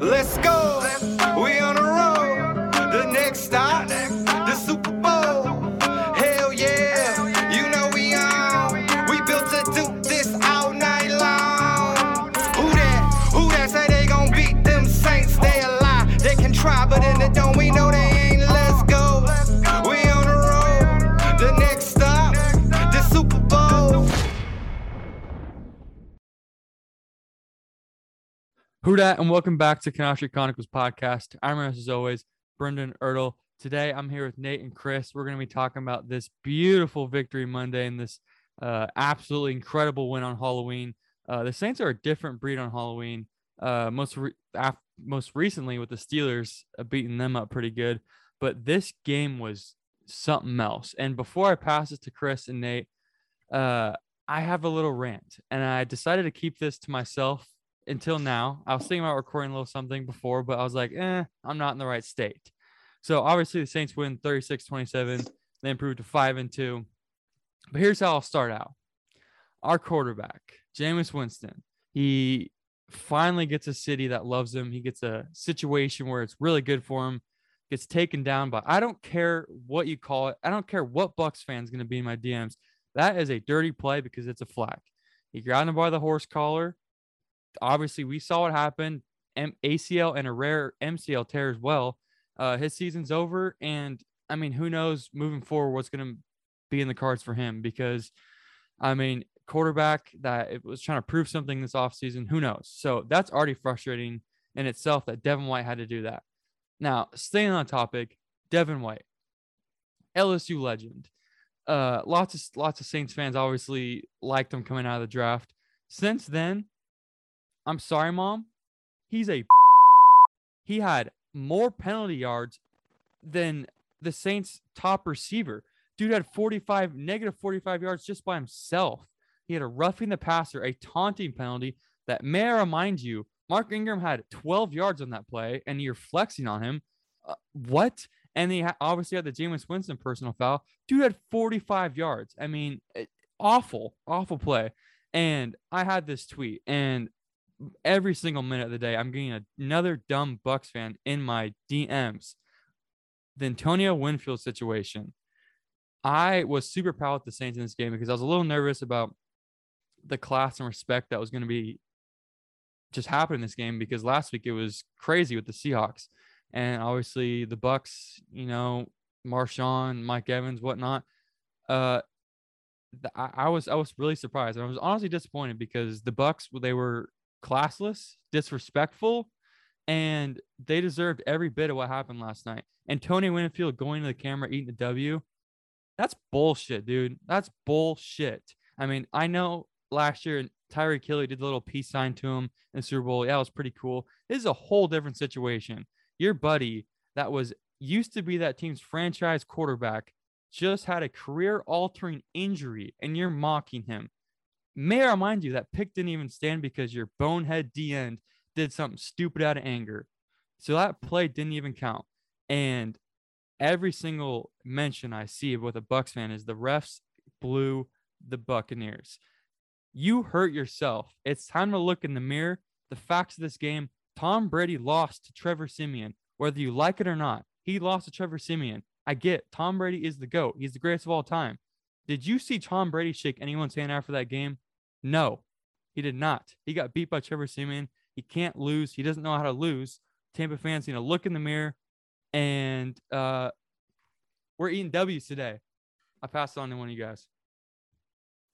Let's go. We on the road. The next stop, Who and welcome back to Street Chronicles podcast. I'm your host, as always, Brendan Ertle. Today I'm here with Nate and Chris. We're going to be talking about this beautiful victory Monday and this uh, absolutely incredible win on Halloween. Uh, the Saints are a different breed on Halloween. Uh, most re- af- most recently with the Steelers uh, beating them up pretty good, but this game was something else. And before I pass it to Chris and Nate, uh, I have a little rant, and I decided to keep this to myself until now. I was thinking about recording a little something before, but I was like, eh, I'm not in the right state. So obviously the Saints win 36-27. They improved to five and two. But here's how I'll start out. Our quarterback, Jameis Winston, he finally gets a city that loves him. He gets a situation where it's really good for him. Gets taken down, by I don't care what you call it. I don't care what Bucks fan's gonna be in my DMs. That is a dirty play because it's a flag. He grabbed him by the horse collar obviously we saw what happened. M- acl and a rare mcl tear as well. Uh his season's over and i mean who knows moving forward what's going to be in the cards for him because i mean quarterback that it was trying to prove something this offseason who knows? So that's already frustrating in itself that devin white had to do that. Now staying on topic devin white lsu legend. Uh lots of lots of saints fans obviously liked him coming out of the draft. Since then I'm sorry, mom. He's a he had more penalty yards than the Saints top receiver. Dude had 45 negative 45 yards just by himself. He had a roughing the passer, a taunting penalty that may I remind you, Mark Ingram had 12 yards on that play, and you're flexing on him. Uh, what? And he ha- obviously had the Jameis Winston personal foul. Dude had 45 yards. I mean, it, awful, awful play. And I had this tweet, and every single minute of the day, I'm getting another dumb Bucks fan in my DMs. The Antonio Winfield situation. I was super proud with the Saints in this game because I was a little nervous about the class and respect that was going to be just happen in this game because last week it was crazy with the Seahawks. And obviously the Bucks, you know, Marshon, Mike Evans, whatnot. Uh I, I was I was really surprised. I was honestly disappointed because the Bucks they were classless, disrespectful, and they deserved every bit of what happened last night. And Tony Winfield going to the camera eating the W, that's bullshit, dude. That's bullshit. I mean, I know last year Tyreek Hill did the little peace sign to him in Super Bowl. Yeah, it was pretty cool. This is a whole different situation. Your buddy that was used to be that team's franchise quarterback just had a career altering injury and you're mocking him. May I remind you that pick didn't even stand because your bonehead D end did something stupid out of anger. So that play didn't even count. And every single mention I see with a Bucks fan is the refs blew the Buccaneers. You hurt yourself. It's time to look in the mirror. The facts of this game Tom Brady lost to Trevor Siemian, whether you like it or not. He lost to Trevor Siemian. I get Tom Brady is the GOAT. He's the greatest of all time. Did you see Tom Brady shake anyone's hand after that game? No, he did not. He got beat by Trevor Siemian. He can't lose. He doesn't know how to lose. Tampa fans need to look in the mirror, and uh, we're eating W's today. I passed on to one of you guys.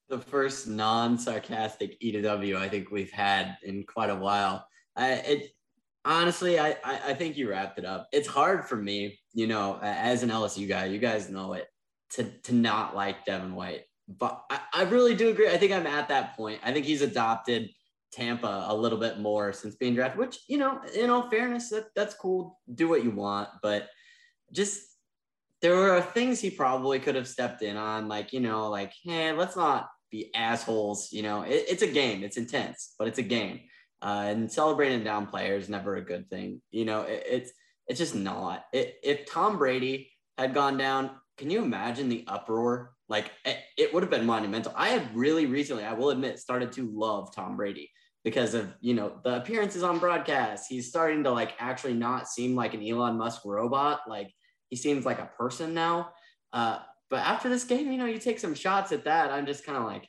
The first non-sarcastic E to W I think we've had in quite a while. I it Honestly, I, I, I think you wrapped it up. It's hard for me, you know, as an LSU guy, you guys know it, to to not like Devin White. But I, I really do agree. I think I'm at that point. I think he's adopted Tampa a little bit more since being drafted, which, you know, in all fairness, that, that's cool. Do what you want. But just there were things he probably could have stepped in on, like, you know, like, hey, let's not be assholes. You know, it, it's a game, it's intense, but it's a game. Uh, and celebrating down players never a good thing. You know, it, it's it's just not. It, if Tom Brady had gone down, can you imagine the uproar? Like it, it would have been monumental. I have really recently, I will admit, started to love Tom Brady because of you know the appearances on broadcast. He's starting to like actually not seem like an Elon Musk robot. Like he seems like a person now. Uh, but after this game, you know, you take some shots at that. I'm just kind of like,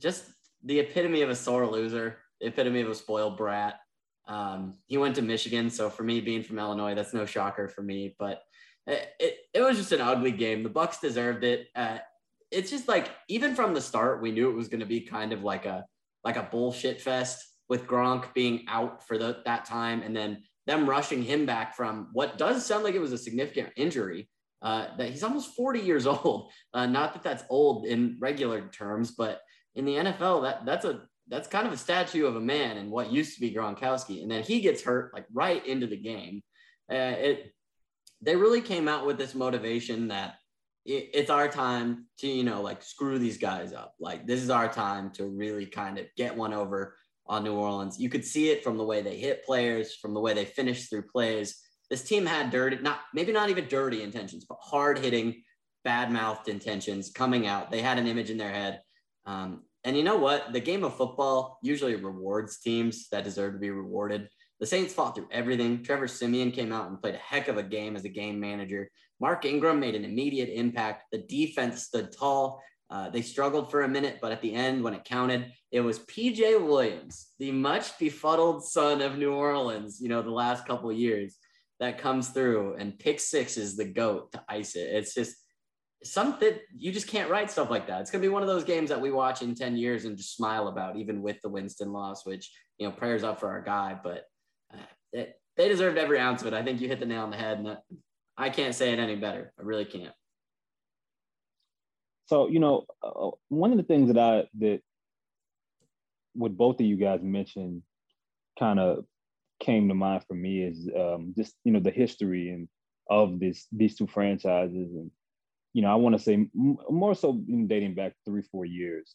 just the epitome of a sore loser, the epitome of a spoiled brat. Um, he went to Michigan, so for me, being from Illinois, that's no shocker for me. But it, it, was just an ugly game. The Bucks deserved it. Uh, it's just like even from the start, we knew it was going to be kind of like a like a bullshit fest with Gronk being out for the, that time, and then them rushing him back from what does sound like it was a significant injury. Uh, that he's almost 40 years old. Uh, not that that's old in regular terms, but in the NFL, that that's a that's kind of a statue of a man and what used to be Gronkowski. And then he gets hurt like right into the game. Uh, it they really came out with this motivation that it, it's our time to you know like screw these guys up. Like this is our time to really kind of get one over on New Orleans. You could see it from the way they hit players, from the way they finished through plays. This team had dirty, not maybe not even dirty intentions, but hard hitting, bad mouthed intentions coming out. They had an image in their head. Um, and you know what? The game of football usually rewards teams that deserve to be rewarded. The Saints fought through everything. Trevor Siemian came out and played a heck of a game as a game manager. Mark Ingram made an immediate impact. The defense stood tall. Uh, they struggled for a minute, but at the end, when it counted, it was PJ Williams, the much befuddled son of New Orleans, you know, the last couple years that comes through and pick six is the goat to ice it. It's just something you just can't write stuff like that. It's gonna be one of those games that we watch in 10 years and just smile about, even with the Winston loss, which you know, prayers up for our guy, but it, they deserved every ounce of it. I think you hit the nail on the head, and I can't say it any better. I really can't. So you know, uh, one of the things that I that what both of you guys mentioned kind of came to mind for me is um, just you know the history and of this these two franchises and you know, I want to say m- more so dating back three, four years.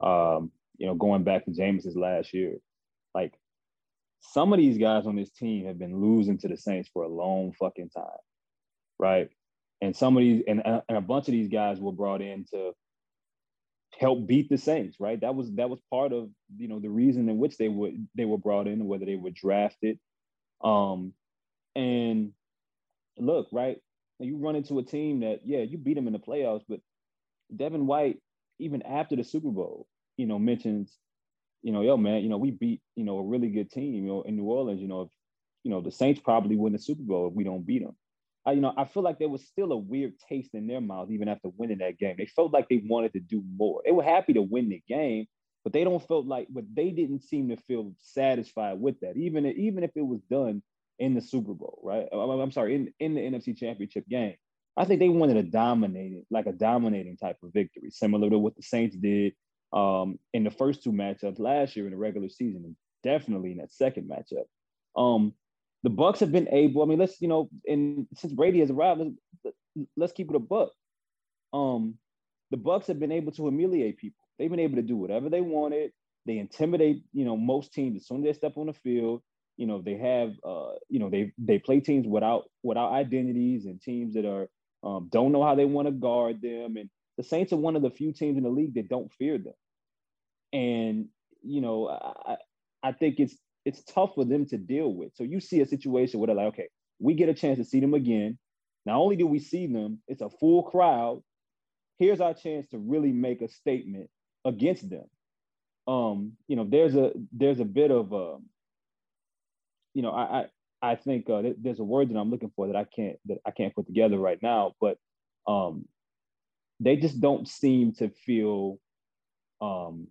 Um, you know, going back to Jameis's last year, like some of these guys on this team have been losing to the Saints for a long fucking time, right? And some of these, and, and a bunch of these guys were brought in to help beat the Saints, right? That was that was part of you know the reason in which they were they were brought in, whether they were drafted. Um, and look, right, you run into a team that, yeah, you beat them in the playoffs, but Devin White, even after the Super Bowl, you know, mentions, you know, yo, man, you know, we beat, you know, a really good team, you know, in New Orleans, you know, if, you know, the Saints probably win the Super Bowl if we don't beat them. I, you know, I feel like there was still a weird taste in their mouth even after winning that game. They felt like they wanted to do more. They were happy to win the game, but they don't feel like, but they didn't seem to feel satisfied with that, even even if it was done in the Super Bowl, right? Uh, I'm sorry, in, in the NFC Championship game. I think they wanted a dominating, like a dominating type of victory, similar to what the Saints did um, in the first two matchups last year in the regular season, and definitely in that second matchup. Um, the Bucks have been able. I mean, let's you know, and since Brady has arrived, let's, let's keep it a buck. Um, the Bucks have been able to humiliate people. They've been able to do whatever they wanted. They intimidate, you know, most teams as soon as they step on the field you know they have uh, you know they they play teams without without identities and teams that are um, don't know how they want to guard them and the Saints are one of the few teams in the league that don't fear them. And you know I I think it's it's tough for them to deal with. So you see a situation where they're like okay we get a chance to see them again. Not only do we see them it's a full crowd. Here's our chance to really make a statement against them. Um you know there's a there's a bit of um you know, I I, I think uh, there's a word that I'm looking for that I can't that I can't put together right now, but um, they just don't seem to feel um,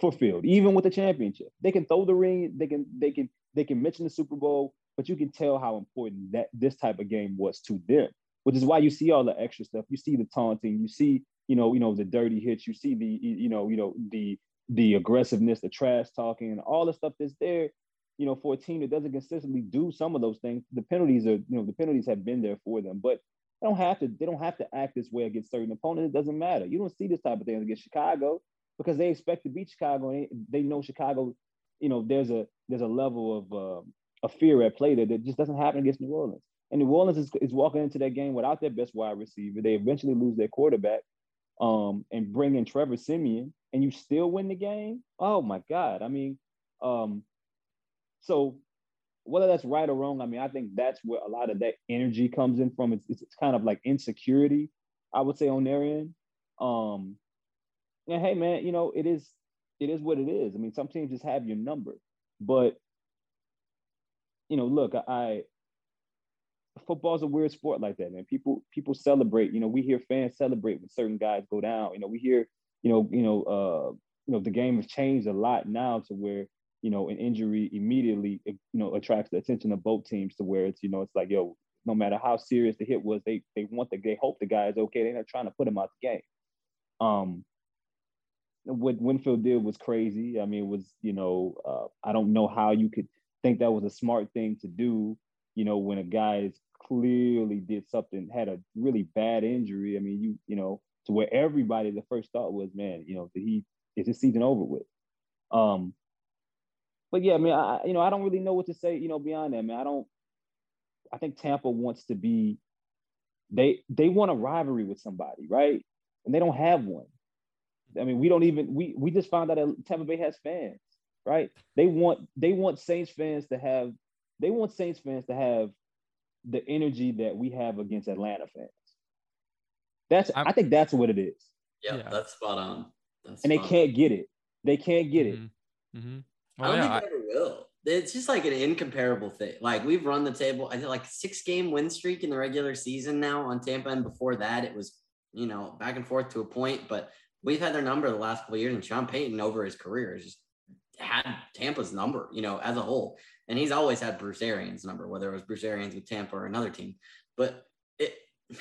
fulfilled, even with the championship. They can throw the ring, they can they can they can mention the Super Bowl, but you can tell how important that this type of game was to them. Which is why you see all the extra stuff. You see the taunting. You see, you know, you know the dirty hits. You see the, you know, you know the the aggressiveness, the trash talking, all the stuff that's there. You know, for a team that doesn't consistently do some of those things, the penalties are, you know, the penalties have been there for them. But they don't have to. They don't have to act this way against certain opponents. It doesn't matter. You don't see this type of thing against Chicago because they expect to beat Chicago and they, know Chicago. You know, there's a there's a level of uh, a fear at play that, that just doesn't happen against New Orleans. And New Orleans is, is walking into that game without their best wide receiver. They eventually lose their quarterback um, and bring in Trevor Siemian, and you still win the game. Oh my God! I mean, um, so whether that's right or wrong, I mean, I think that's where a lot of that energy comes in from. It's, it's, it's kind of like insecurity, I would say, on their end. Um, and hey, man, you know, it is it is what it is. I mean, some teams just have your number, but you know, look, I football's a weird sport like that, man. People people celebrate. You know, we hear fans celebrate when certain guys go down. You know, we hear, you know, you know, uh, you know, the game has changed a lot now to where you know an injury immediately you know attracts the attention of both teams to where it's you know it's like yo, no matter how serious the hit was, they they want the they hope the guy is okay. They're not trying to put him out the game. Um, what Winfield did was crazy. I mean, it was you know uh, I don't know how you could think that was a smart thing to do. You know, when a guy is clearly did something, had a really bad injury. I mean, you you know, to where everybody the first thought was, man, you know, did he is his season over with? Um, but yeah, I mean, I you know, I don't really know what to say, you know, beyond that, man. I don't. I think Tampa wants to be. They they want a rivalry with somebody, right? And they don't have one. I mean, we don't even we we just found out that Tampa Bay has fans, right? They want they want Saints fans to have they want Saints fans to have the energy that we have against Atlanta fans. That's I'm, i think that's what it is. Yeah, yeah. that's spot on. That's and they can't get it. They can't get it. Mm-hmm. Well, I don't yeah, think they ever will. It's just like an incomparable thing. Like we've run the table. I think like six game win streak in the regular season now on Tampa, and before that it was you know back and forth to a point. But we've had their number the last couple of years, and Sean Payton over his career has just had Tampa's number, you know, as a whole. And he's always had Bruce Arians' number, whether it was Bruce Arians with Tampa or another team. But it,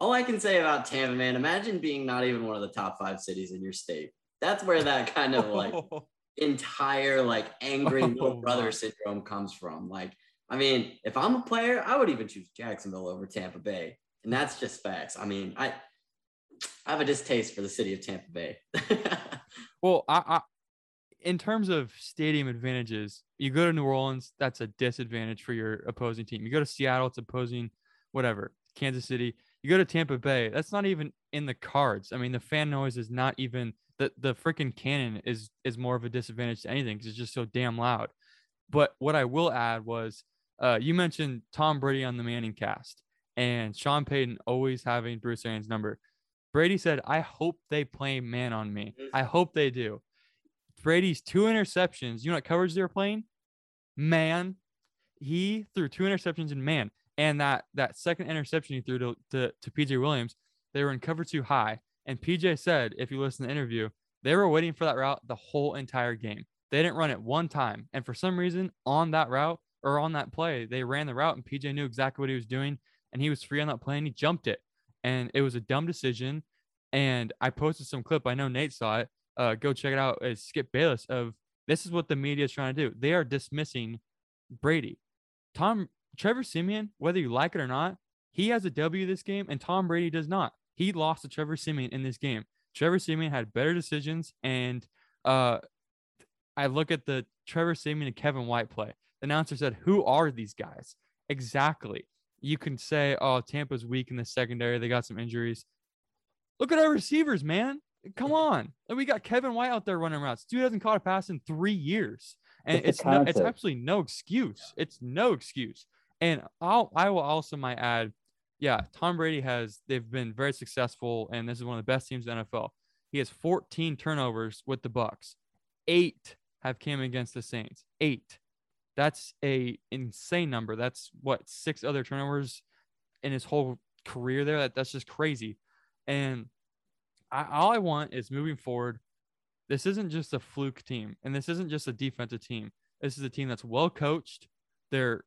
all I can say about Tampa, man, imagine being not even one of the top five cities in your state. That's where that kind of like oh. Entire like angry oh, little brother syndrome comes from. Like, I mean, if I'm a player, I would even choose Jacksonville over Tampa Bay. And that's just facts. I mean, I I have a distaste for the city of Tampa Bay. well, I, in terms of stadium advantages, you go to New Orleans, that's a disadvantage for your opposing team. You go to Seattle, it's opposing whatever, Kansas City. You go to Tampa Bay, that's not even in the cards. I mean, the fan noise is not even the the freaking cannon is is more of a disadvantage to anything because it's just so damn loud. But what I will add was uh, you mentioned Tom Brady on the Manning cast and Sean Payton always having Bruce Arians' number. Brady said, I hope they play man on me. I hope they do. Brady's two interceptions. You know what coverage they were playing? Man. He threw two interceptions in man. And that that second interception he threw to, to, to PJ Williams, they were in cover two high. And PJ said, if you listen to the interview, they were waiting for that route the whole entire game. They didn't run it one time. And for some reason, on that route or on that play, they ran the route and PJ knew exactly what he was doing. And he was free on that play and he jumped it. And it was a dumb decision. And I posted some clip. I know Nate saw it uh, go check it out is Skip Bayless of this is what the media is trying to do. They are dismissing Brady. Tom Trevor Siemian, whether you like it or not, he has a W this game, and Tom Brady does not. He lost to Trevor Siemian in this game. Trevor Siemian had better decisions, and uh, I look at the Trevor Siemian and Kevin White play. The announcer said, "Who are these guys?" Exactly. You can say, "Oh, Tampa's weak in the secondary. They got some injuries." Look at our receivers, man. Come on. We got Kevin White out there running routes. Dude hasn't caught a pass in three years. And it's, it's no, it's absolutely no excuse. It's no excuse. And I'll I will also might add, yeah, Tom Brady has they've been very successful, and this is one of the best teams in the NFL. He has 14 turnovers with the Bucks. Eight have came against the Saints. Eight. That's a insane number. That's what six other turnovers in his whole career there. That, that's just crazy. And I, all I want is moving forward. This isn't just a fluke team, and this isn't just a defensive team. This is a team that's well coached. They're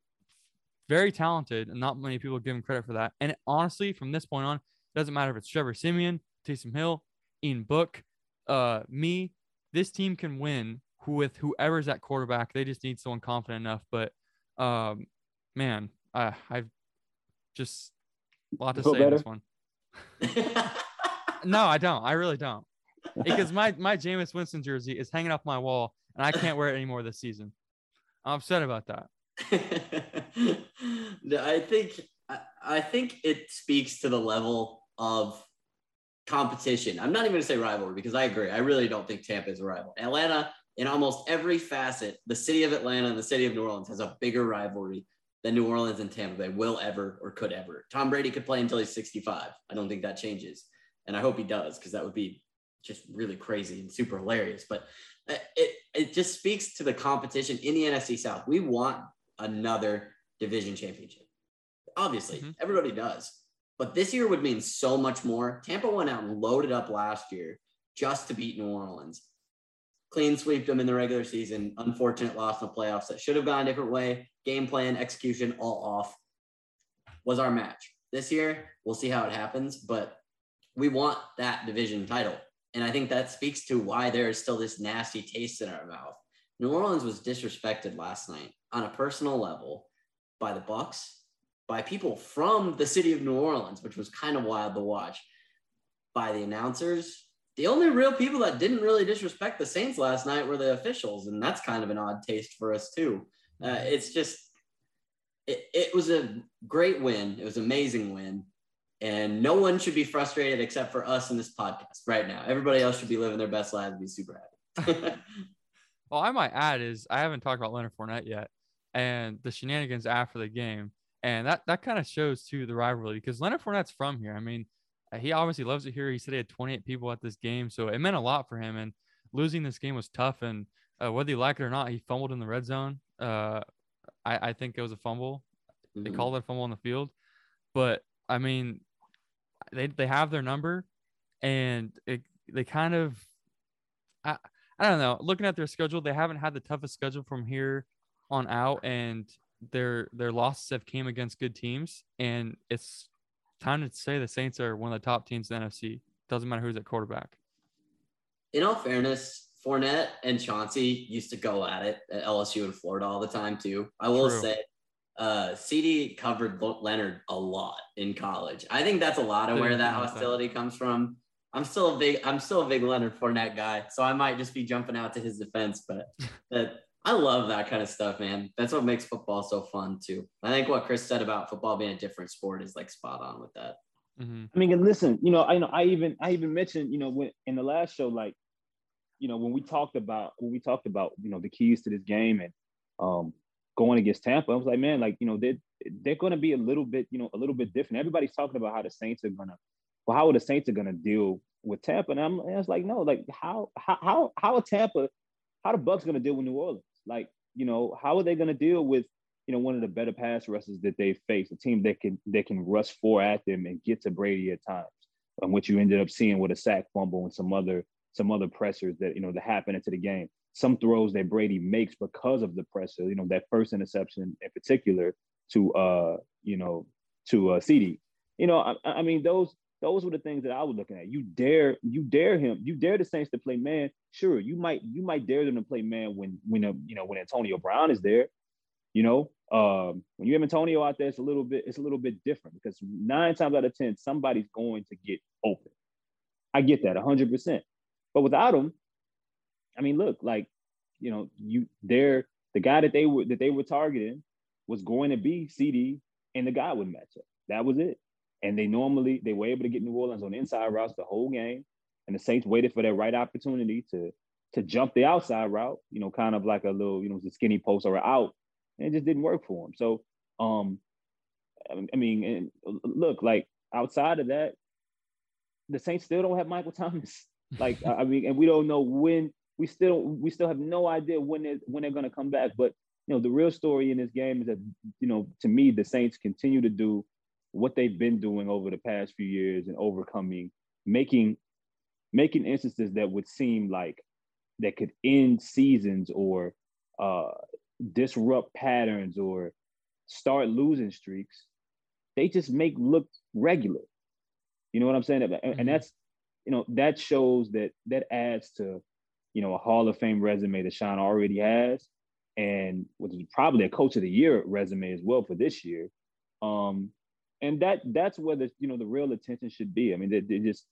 very talented, and not many people give him credit for that. And honestly, from this point on, it doesn't matter if it's Trevor Siemian, Taysom Hill, Ian Book, uh, me. This team can win with whoever's at quarterback. They just need someone confident enough. But um, man, I, I've just a lot to say better? this one. no, I don't. I really don't. Because my my Jameis Winston jersey is hanging off my wall, and I can't wear it anymore this season. I'm upset about that. I think I think it speaks to the level of competition. I'm not even going to say rivalry because I agree. I really don't think Tampa is a rival. Atlanta, in almost every facet, the city of Atlanta and the city of New Orleans has a bigger rivalry than New Orleans and Tampa Bay will ever or could ever. Tom Brady could play until he's 65. I don't think that changes. And I hope he does because that would be just really crazy and super hilarious. But uh, it, it just speaks to the competition in the NFC South. We want another division championship. Obviously, mm-hmm. everybody does. But this year would mean so much more. Tampa went out and loaded up last year just to beat New Orleans. Clean sweep them in the regular season. Unfortunate loss in the playoffs that should have gone a different way. Game plan, execution, all off. Was our match. This year, we'll see how it happens, but we want that division title. And I think that speaks to why there is still this nasty taste in our mouth. New Orleans was disrespected last night on a personal level by the Bucks by people from the city of New Orleans, which was kind of wild to watch, by the announcers. The only real people that didn't really disrespect the Saints last night were the officials, and that's kind of an odd taste for us too. Uh, mm-hmm. it's just, it, it was a great win. It was an amazing win, and no one should be frustrated except for us in this podcast right now. Everybody else should be living their best lives and be super happy. well, I might add is I haven't talked about Leonard Fournette yet, and the shenanigans after the game and that that kind of shows too the rivalry because Leonard Fournette's from here. I mean, uh, he obviously loves it here. He said he had 28 people at this game, so it meant a lot for him. And losing this game was tough. And uh, whether you like it or not, he fumbled in the red zone. Uh, I, I think it was a fumble. Mm-hmm. They called it a fumble on the field, but I mean, they they have their number, and it, they kind of, I I don't know. Looking at their schedule, they haven't had the toughest schedule from here on out, and their their losses have came against good teams, and it's time to say the Saints are one of the top teams in the NFC. Doesn't matter who's at quarterback. In all fairness, Fournette and Chauncey used to go at it at LSU and Florida all the time too. I will True. say, uh, CD covered Leonard a lot in college. I think that's a lot of where that hostility comes from. I'm still a big I'm still a big Leonard Fournette guy, so I might just be jumping out to his defense. But that I love that kind of stuff, man. That's what makes football so fun too. I think what Chris said about football being a different sport is like spot on with that. Mm-hmm. I mean, listen, you know, I you know I even I even mentioned, you know, when in the last show, like, you know, when we talked about when we talked about you know the keys to this game and um going against Tampa, I was like, man, like you know they they're going to be a little bit you know a little bit different. Everybody's talking about how the Saints are gonna, well, how are the Saints are gonna deal with Tampa, and I'm and I was like, no, like how how how how are Tampa, how the Bucks gonna deal with New Orleans? Like, you know, how are they going to deal with, you know, one of the better pass rushers that they face, a team that can that can rush four at them and get to Brady at times, and what you ended up seeing with a sack fumble and some other some other pressures that you know that happen into the game. Some throws that Brady makes because of the pressure, you know, that first interception in particular to uh, you know, to uh CD. You know, I, I mean those those were the things that I was looking at. You dare, you dare him, you dare the Saints to play man. Sure, you might, you might dare them to play man when, when, uh, you know, when Antonio Brown is there. You know, um, when you have Antonio out there, it's a little bit, it's a little bit different because nine times out of ten, somebody's going to get open. I get that, hundred percent. But without him, I mean, look, like, you know, you, they're the guy that they were that they were targeting was going to be CD, and the guy would match up. That was it. And they normally they were able to get New Orleans on inside routes the whole game. And the Saints waited for their right opportunity to to jump the outside route, you know, kind of like a little, you know, the skinny post or out, and it just didn't work for them. So, um, I mean, and look, like outside of that, the Saints still don't have Michael Thomas. Like, I mean, and we don't know when. We still we still have no idea when they when they're going to come back. But you know, the real story in this game is that you know, to me, the Saints continue to do what they've been doing over the past few years and overcoming, making making instances that would seem like that could end seasons or uh, disrupt patterns or start losing streaks, they just make look regular. You know what I'm saying? And, mm-hmm. that's, you know, that shows that that adds to, you know, a Hall of Fame resume that Sean already has, and which is probably a Coach of the Year resume as well for this year. Um, and that that's where the you know the real attention should be. I mean, they, they just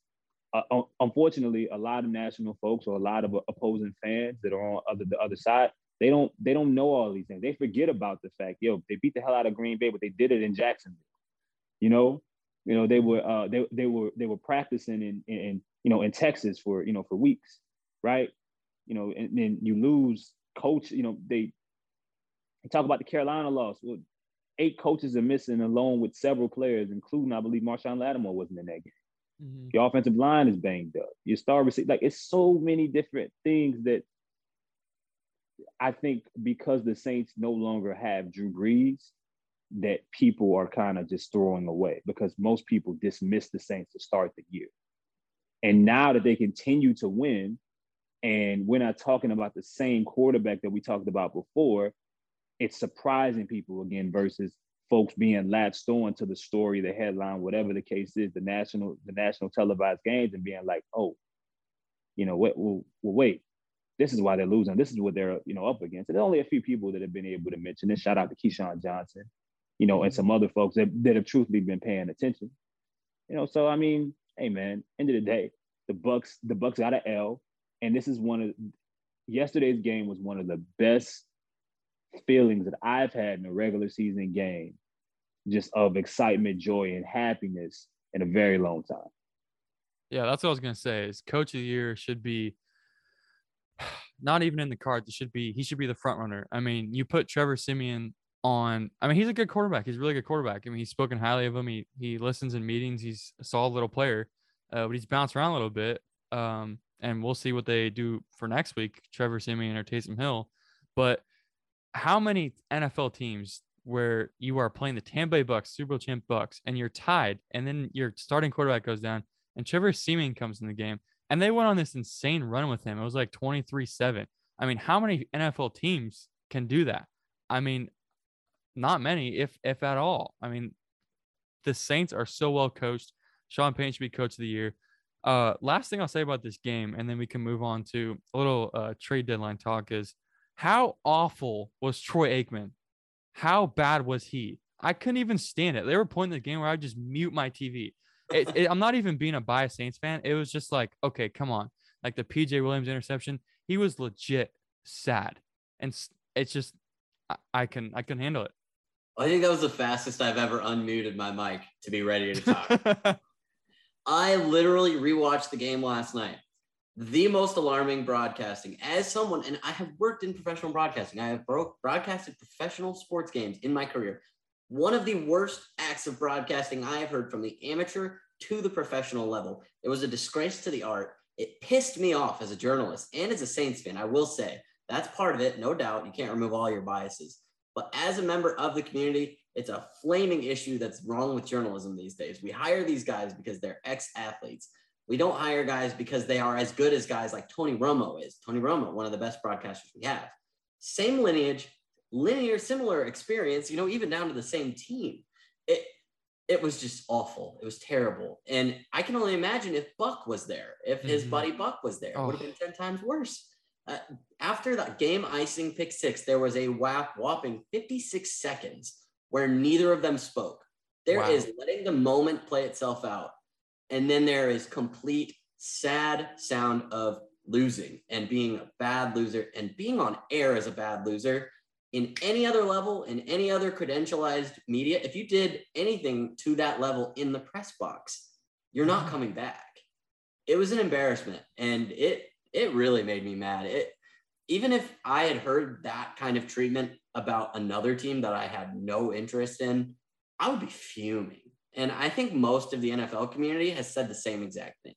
uh, unfortunately a lot of national folks or a lot of opposing fans that are on other, the other side they don't they don't know all these things. They forget about the fact, yo, they beat the hell out of Green Bay, but they did it in Jacksonville. You know, you know they were uh, they they were they were practicing in, in you know in Texas for you know for weeks, right? You know, and then you lose coach. You know they they talk about the Carolina loss. Well, eight coaches are missing, along with several players, including I believe Marshon Lattimore wasn't in that game. Mm-hmm. Your offensive line is banged up. Your star receiver, like it's so many different things that I think because the Saints no longer have Drew Brees, that people are kind of just throwing away because most people dismiss the Saints to start the year. And now that they continue to win, and we're not talking about the same quarterback that we talked about before, it's surprising people again versus folks being latched on to the story, the headline, whatever the case is, the national, the national televised games, and being like, oh, you know, what? Well, well, wait, this is why they're losing. This is what they're, you know, up against. And there's only a few people that have been able to mention this. Shout out to Keyshawn Johnson, you know, and some mm-hmm. other folks that, that have truthfully been paying attention. You know, so I mean, hey man, end of the day, the Bucks, the Bucks got an L. And this is one of yesterday's game was one of the best feelings that I've had in a regular season game, just of excitement, joy, and happiness in a very long time. Yeah, that's what I was gonna say. Is coach of the year should be not even in the cards. It should be he should be the front runner. I mean, you put Trevor Siemian on. I mean, he's a good quarterback. He's a really good quarterback. I mean, he's spoken highly of him. He he listens in meetings. He's a solid little player, uh, but he's bounced around a little bit. Um, and we'll see what they do for next week, Trevor Siemian or Taysom Hill. But how many NFL teams where you are playing the Tampa Bay Bucks, Super Bowl champ Bucks, and you're tied, and then your starting quarterback goes down, and Trevor Siemian comes in the game, and they went on this insane run with him. It was like 23 7. I mean, how many NFL teams can do that? I mean, not many, if if at all. I mean, the Saints are so well coached. Sean Payton should be coach of the year. Uh, last thing I'll say about this game, and then we can move on to a little uh, trade deadline talk is how awful was Troy Aikman? How bad was he? I couldn't even stand it. They were playing the game where I would just mute my TV it, it, I'm not even being a biased Saints fan. It was just like, okay, come on. Like the PJ Williams interception, he was legit sad, and it's just I, I can I can handle it. I think that was the fastest I've ever unmuted my mic to be ready to talk. I literally rewatched the game last night. The most alarming broadcasting as someone, and I have worked in professional broadcasting. I have bro- broadcasted professional sports games in my career one of the worst acts of broadcasting I have heard from the amateur to the professional level. It was a disgrace to the art. It pissed me off as a journalist and as a Saints fan. I will say that's part of it, no doubt. You can't remove all your biases. But as a member of the community, it's a flaming issue that's wrong with journalism these days. We hire these guys because they're ex athletes. We don't hire guys because they are as good as guys like Tony Romo is. Tony Romo, one of the best broadcasters we have. Same lineage, linear, similar experience, you know, even down to the same team. It it was just awful. It was terrible. And I can only imagine if Buck was there, if his mm-hmm. buddy Buck was there, oh. it would have been 10 times worse. Uh, after that game icing pick six, there was a whap, whopping 56 seconds where neither of them spoke. There wow. is letting the moment play itself out. And then there is complete sad sound of losing and being a bad loser and being on air as a bad loser in any other level, in any other credentialized media, if you did anything to that level in the press box, you're not mm-hmm. coming back. It was an embarrassment and it it really made me mad. It even if I had heard that kind of treatment about another team that I had no interest in, I would be fuming. And I think most of the NFL community has said the same exact thing.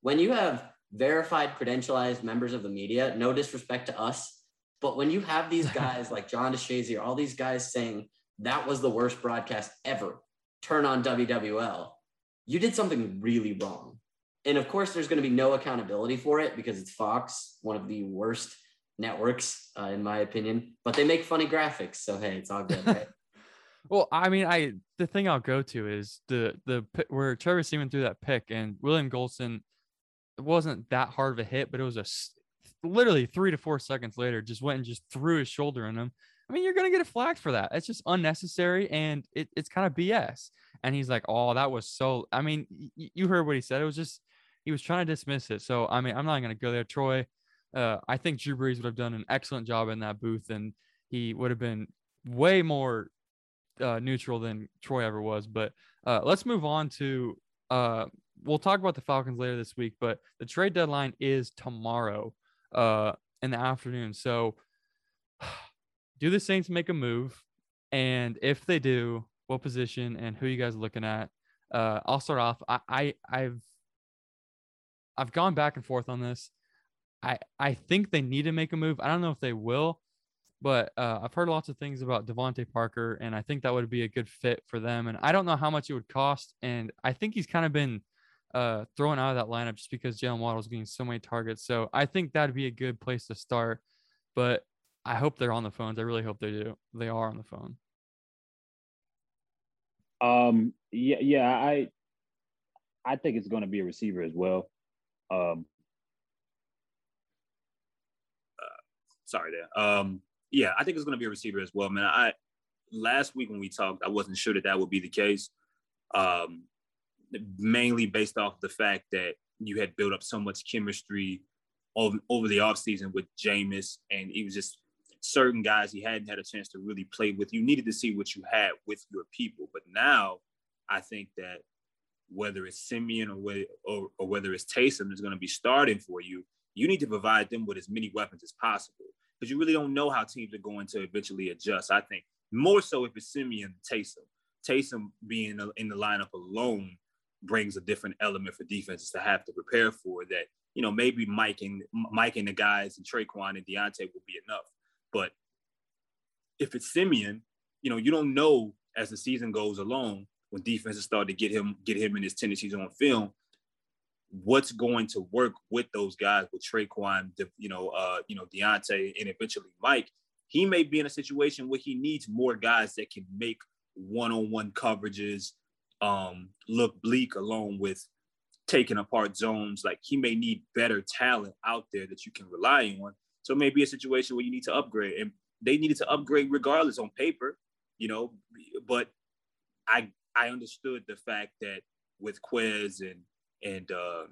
When you have verified, credentialized members of the media, no disrespect to us, but when you have these guys like John DeShazier, all these guys saying that was the worst broadcast ever, turn on WWL, you did something really wrong. And of course, there's going to be no accountability for it because it's Fox, one of the worst networks, uh, in my opinion. But they make funny graphics, so hey, it's all good. Right? Well, I mean, I the thing I'll go to is the the where Trevor Siemian threw that pick and William Gholston. It wasn't that hard of a hit, but it was a literally three to four seconds later, just went and just threw his shoulder in him. I mean, you're gonna get a flag for that. It's just unnecessary and it, it's kind of BS. And he's like, "Oh, that was so." I mean, y- you heard what he said. It was just he was trying to dismiss it. So I mean, I'm not gonna go there, Troy. Uh, I think Drew Brees would have done an excellent job in that booth, and he would have been way more uh, neutral than Troy ever was. But uh, let's move on to. Uh, we'll talk about the Falcons later this week, but the trade deadline is tomorrow uh, in the afternoon. So do the Saints make a move? And if they do, what position and who you guys looking at? Uh, I'll start off. I, I I've I've gone back and forth on this. I I think they need to make a move. I don't know if they will, but uh, I've heard lots of things about DeVante Parker, and I think that would be a good fit for them. And I don't know how much it would cost. And I think he's kind of been uh, thrown out of that lineup just because Jaylen Waddle's getting so many targets. So I think that'd be a good place to start. But I hope they're on the phones. I really hope they do. They are on the phone. Um. Yeah. Yeah. I. I think it's going to be a receiver as well. Um. Uh, sorry there. Um. Yeah, I think it's going to be a receiver as well, man. I last week when we talked, I wasn't sure that that would be the case. Um, mainly based off the fact that you had built up so much chemistry over, over the offseason with Jameis, and he was just certain guys he hadn't had a chance to really play with. You needed to see what you had with your people. But now I think that whether it's Siemian or whether, or, or whether it's Taysom is going to be starting for you, you need to provide them with as many weapons as possible because you really don't know how teams are going to eventually adjust. I think more so if it's Siemian Taysom. Taysom being in the lineup alone brings a different element for defenses to have to prepare for that, you know, maybe Mike and Mike and the guys and Tre'Quan and Deonte will be enough. But if it's Siemian, you know, you don't know as the season goes along when defenses start to get him get him in his tendencies on film, what's going to work with those guys with Tre'Quan, you know, uh, you know, Deonte, and eventually Mike. He may be in a situation where he needs more guys that can make one-on-one coverages um, look bleak, along with taking apart zones. Like he may need better talent out there that you can rely on so it may be a situation where you need to upgrade, and they needed to upgrade regardless on paper, you know. But I I understood the fact that with Quez and and um,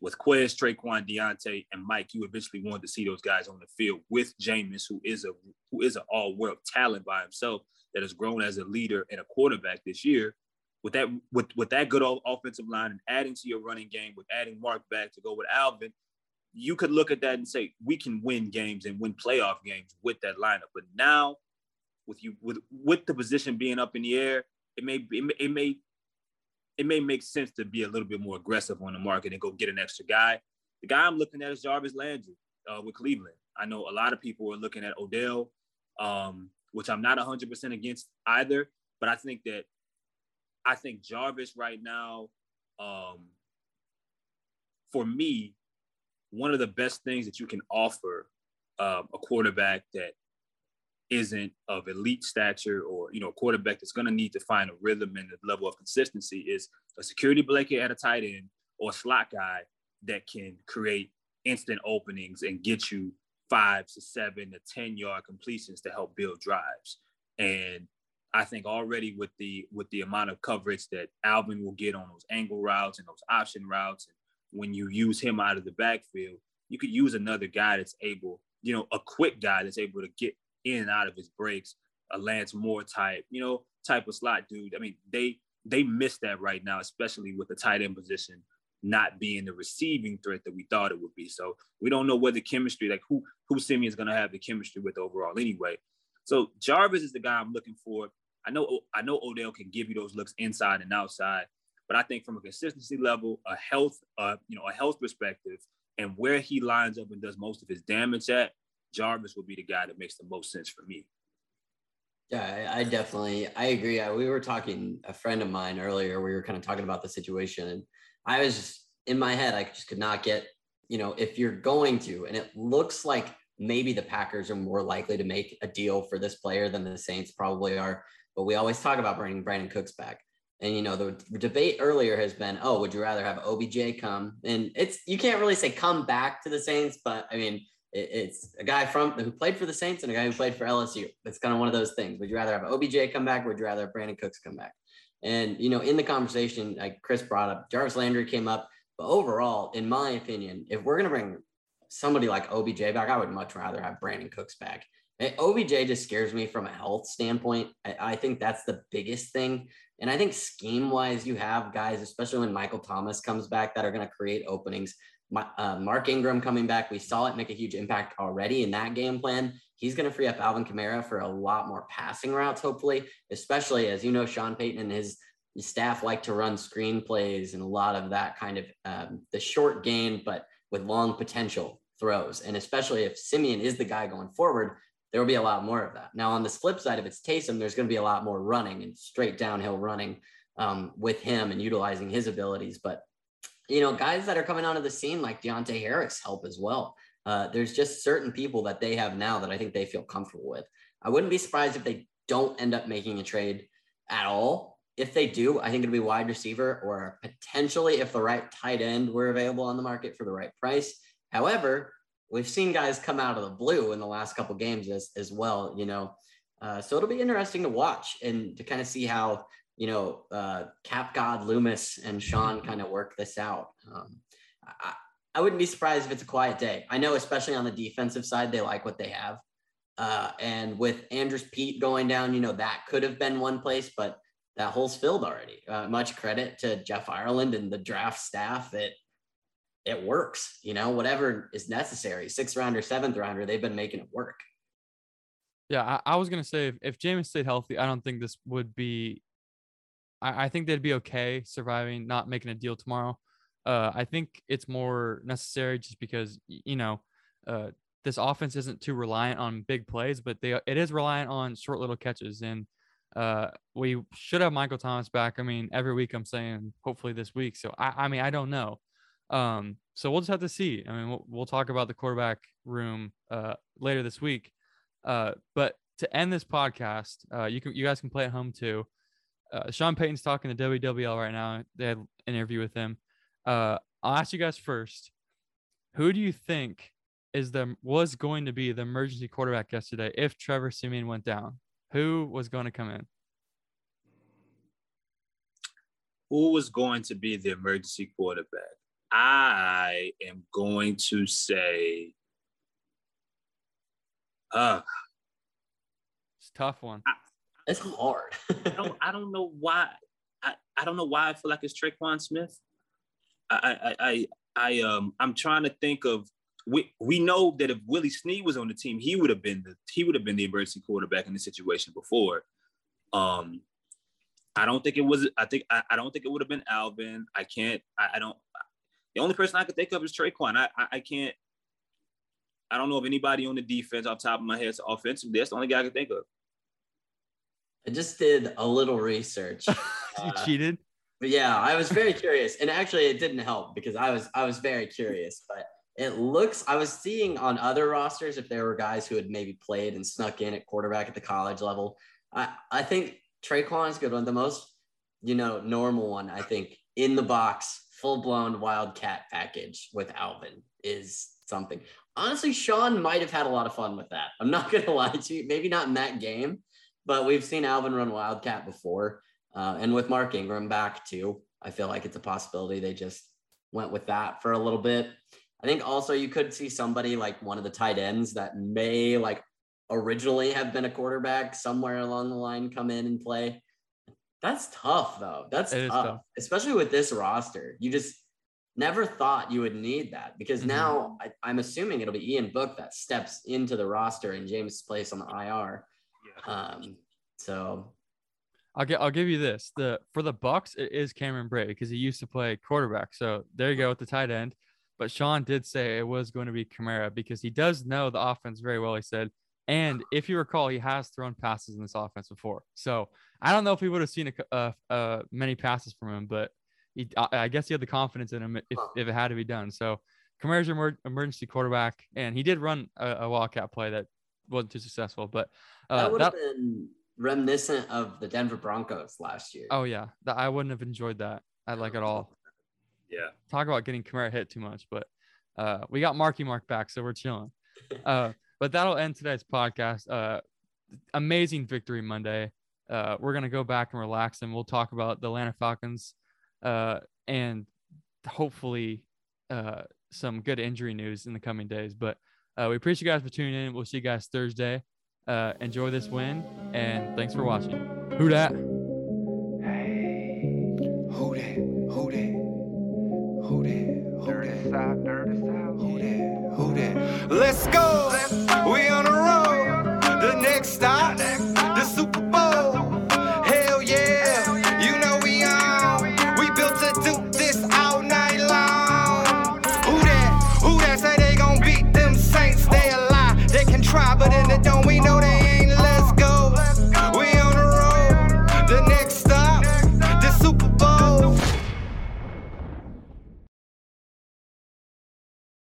with Quez, Tre'Quan, Deonte, and Mike, you eventually wanted to see those guys on the field with Jameis, who is a who is an all-world talent by himself that has grown as a leader and a quarterback this year. With that, with with that good offensive line and adding to your running game, with adding Mark back to go with Alvin, you could look at that and say we can win games and win playoff games with that lineup. But now, with you with with the position being up in the air, it may it may it may, it may make sense to be a little bit more aggressive on the market and go get an extra guy. The guy I'm looking at is Jarvis Landry uh, with Cleveland. I know a lot of people are looking at Odell, um, which I'm not 100% against either. But I think that I think Jarvis right now, um, for me, one of the best things that you can offer um, a quarterback that isn't of elite stature or you know a quarterback that's going to need to find a rhythm and a level of consistency is a security blanket at a tight end or slot guy that can create instant openings and get you five to seven to ten yard completions to help build drives. And i think already with the with the amount of coverage that alvin will get on those angle routes and those option routes and when you use him out of the backfield, you could use another guy that's able, you know, a quick guy that's able to get in and out of his breaks, a Lance Moore type, you know, type of slot dude. I mean, they they miss that right now, especially with the tight end position not being the receiving threat that we thought it would be. So we don't know where the chemistry, like who who going to have the chemistry with overall anyway. So Jarvis is the guy I'm looking for. I know I know Odell can give you those looks inside and outside. But I think from a consistency level, a health, uh, you know, a health perspective, and where he lines up and does most of his damage at, Jarvis would be the guy that makes the most sense for me. Yeah, I, definitely I agree. I, we were talking a friend of mine earlier. We were kind of talking about the situation, and I was just in my head. I just could not get, you know, if you're going to, and it looks like maybe the Packers are more likely to make a deal for this player than the Saints probably are. But we always talk about bringing Brandin Cooks back. And you know, the debate earlier has been, oh, would you rather have OBJ come? And it's you can't really say come back to the Saints, but I mean, it's a guy from who played for the Saints and a guy who played for LSU. It's kind of one of those things. Would you rather have OBJ come back? Would you rather have Brandin Cooks come back? And you know, in the conversation, like Chris brought up, Jarvis Landry came up. But overall, in my opinion, if we're gonna bring somebody like OBJ back, I would much rather have Brandin Cooks back. OBJ just scares me from a health standpoint. I, I think that's the biggest thing. And I think scheme wise, you have guys, especially when Michael Thomas comes back, that are going to create openings. Uh, Mark Ingram coming back, we saw it make a huge impact already in that game plan. He's going to free up Alvin Kamara for a lot more passing routes, hopefully, especially as you know, Sean Payton and his staff like to run screen plays and a lot of that kind of um, the short game, but with long potential throws. And especially if Siemian is the guy going forward, there will be a lot more of that. Now, on the flip side, if it's Taysom, there's going to be a lot more running and straight downhill running um, with him and utilizing his abilities. But, you know, guys that are coming onto the scene like Deonte Harris help as well. Uh, there's just certain people that they have now that I think they feel comfortable with. I wouldn't be surprised if they don't end up making a trade at all. If they do, I think it'll be wide receiver or potentially if the right tight end were available on the market for the right price. However, we've seen guys come out of the blue in the last couple games as, as well, you know. Uh, so it'll be interesting to watch and to kind of see how, you know, uh, Cap God Loomis and Sean kind of work this out. Um, I, I wouldn't be surprised if it's a quiet day. I know, especially on the defensive side, they like what they have. Uh, and with Andrus Peat going down, you know, that could have been one place, but that hole's filled already. Uh, much credit to Jeff Ireland and the draft staff that it works, you know, whatever is necessary. Sixth rounder, seventh rounder, they've been making it work. Yeah, I, I was gonna say if, if Jameis stayed healthy, I don't think this would be. I, I think they'd be okay surviving, not making a deal tomorrow. Uh, I think it's more necessary just because you know, uh, this offense isn't too reliant on big plays, but they it is reliant on short little catches. And uh, we should have Michael Thomas back. I mean, every week I'm saying hopefully this week. So I, I mean, I don't know. Um, so we'll just have to see. I mean, we'll, we'll talk about the quarterback room uh, later this week. Uh, but to end this podcast, uh, you can you guys can play at home too. Uh, Sean Payton's talking to WWL right now. They had an interview with him. Uh, I'll ask you guys first. Who do you think is the was going to be the emergency quarterback yesterday if Trevor Siemian went down? Who was going to come in? Who was going to be the emergency quarterback? I am going to say, uh, it's tough one. I, it's hard. I, don't, I don't know why. I, I don't know why I feel like it's Tre'Quan Smith. I, I, I, I, um, I'm trying to think of. We we know that if Willie Snead was on the team, he would have been the he would have been the emergency quarterback in the situation before. Um, I don't think it was. I think I, I don't think it would have been Alvin. I can't. I, I don't. The only person I could think of is Tre'Quan. I, I, I can't. I don't know of anybody on the defense off top of my head. So offensively, that's the only guy I can think of. I just did a little research. you uh, cheated. But yeah, I was very curious, and actually, it didn't help because I was I was very curious. But it looks I was seeing on other rosters if there were guys who had maybe played and snuck in at quarterback at the college level. I I think Tre'Quan is good one, the most you know normal one. I think in the box full blown Wildcat package with Alvin is something. Honestly, Sean might have had a lot of fun with that. I'm not going to lie to you. Maybe not in that game, but we've seen Alvin run Wildcat before. Uh, and with Mark Ingram back too, I feel like it's a possibility they just went with that for a little bit. I think also you could see somebody like one of the tight ends that may like originally have been a quarterback somewhere along the line come in and play. That's tough though. That's tough. tough. especially with this roster. You just never thought you would need that because mm-hmm. now I, am assuming it'll be Ian Book that steps into the roster in Jameis' place on the IR. Um, so I'll get I'll give you this. The for the Bucs, it is Cameron Brate because he used to play quarterback. So there you go with the tight end. But Sean did say it was going to be Kamara because he does know the offense very well. He said and if you recall, he has thrown passes in this offense before. So I don't know if we would have seen a, many passes from him, but he, I, I guess he had the confidence in him if, if it had to be done. So Kamara's your emer- emergency quarterback, and he did run a, a wildcat play that wasn't too successful, but uh, that would that, have been reminiscent of the Denver Broncos last year. oh yeah, that I wouldn't have enjoyed that. I like at all. Yeah. Talk about getting Kamara hit too much, but uh, we got Marky Mark back, so we're chilling. Uh, but that'll end today's podcast. Uh, amazing victory Monday. Uh, we're gonna go back and relax, and we'll talk about the Atlanta Falcons, uh, and hopefully uh, some good injury news in the coming days. But uh, we appreciate you guys for tuning in. We'll see you guys Thursday. Uh, enjoy this win, and thanks for watching. Who dat? Hey, who dat? Who dat? Who dat? Who dirty? Side, dirty side. Who dat? Who dat? Let's go. Let's go. We on the road. The next stop.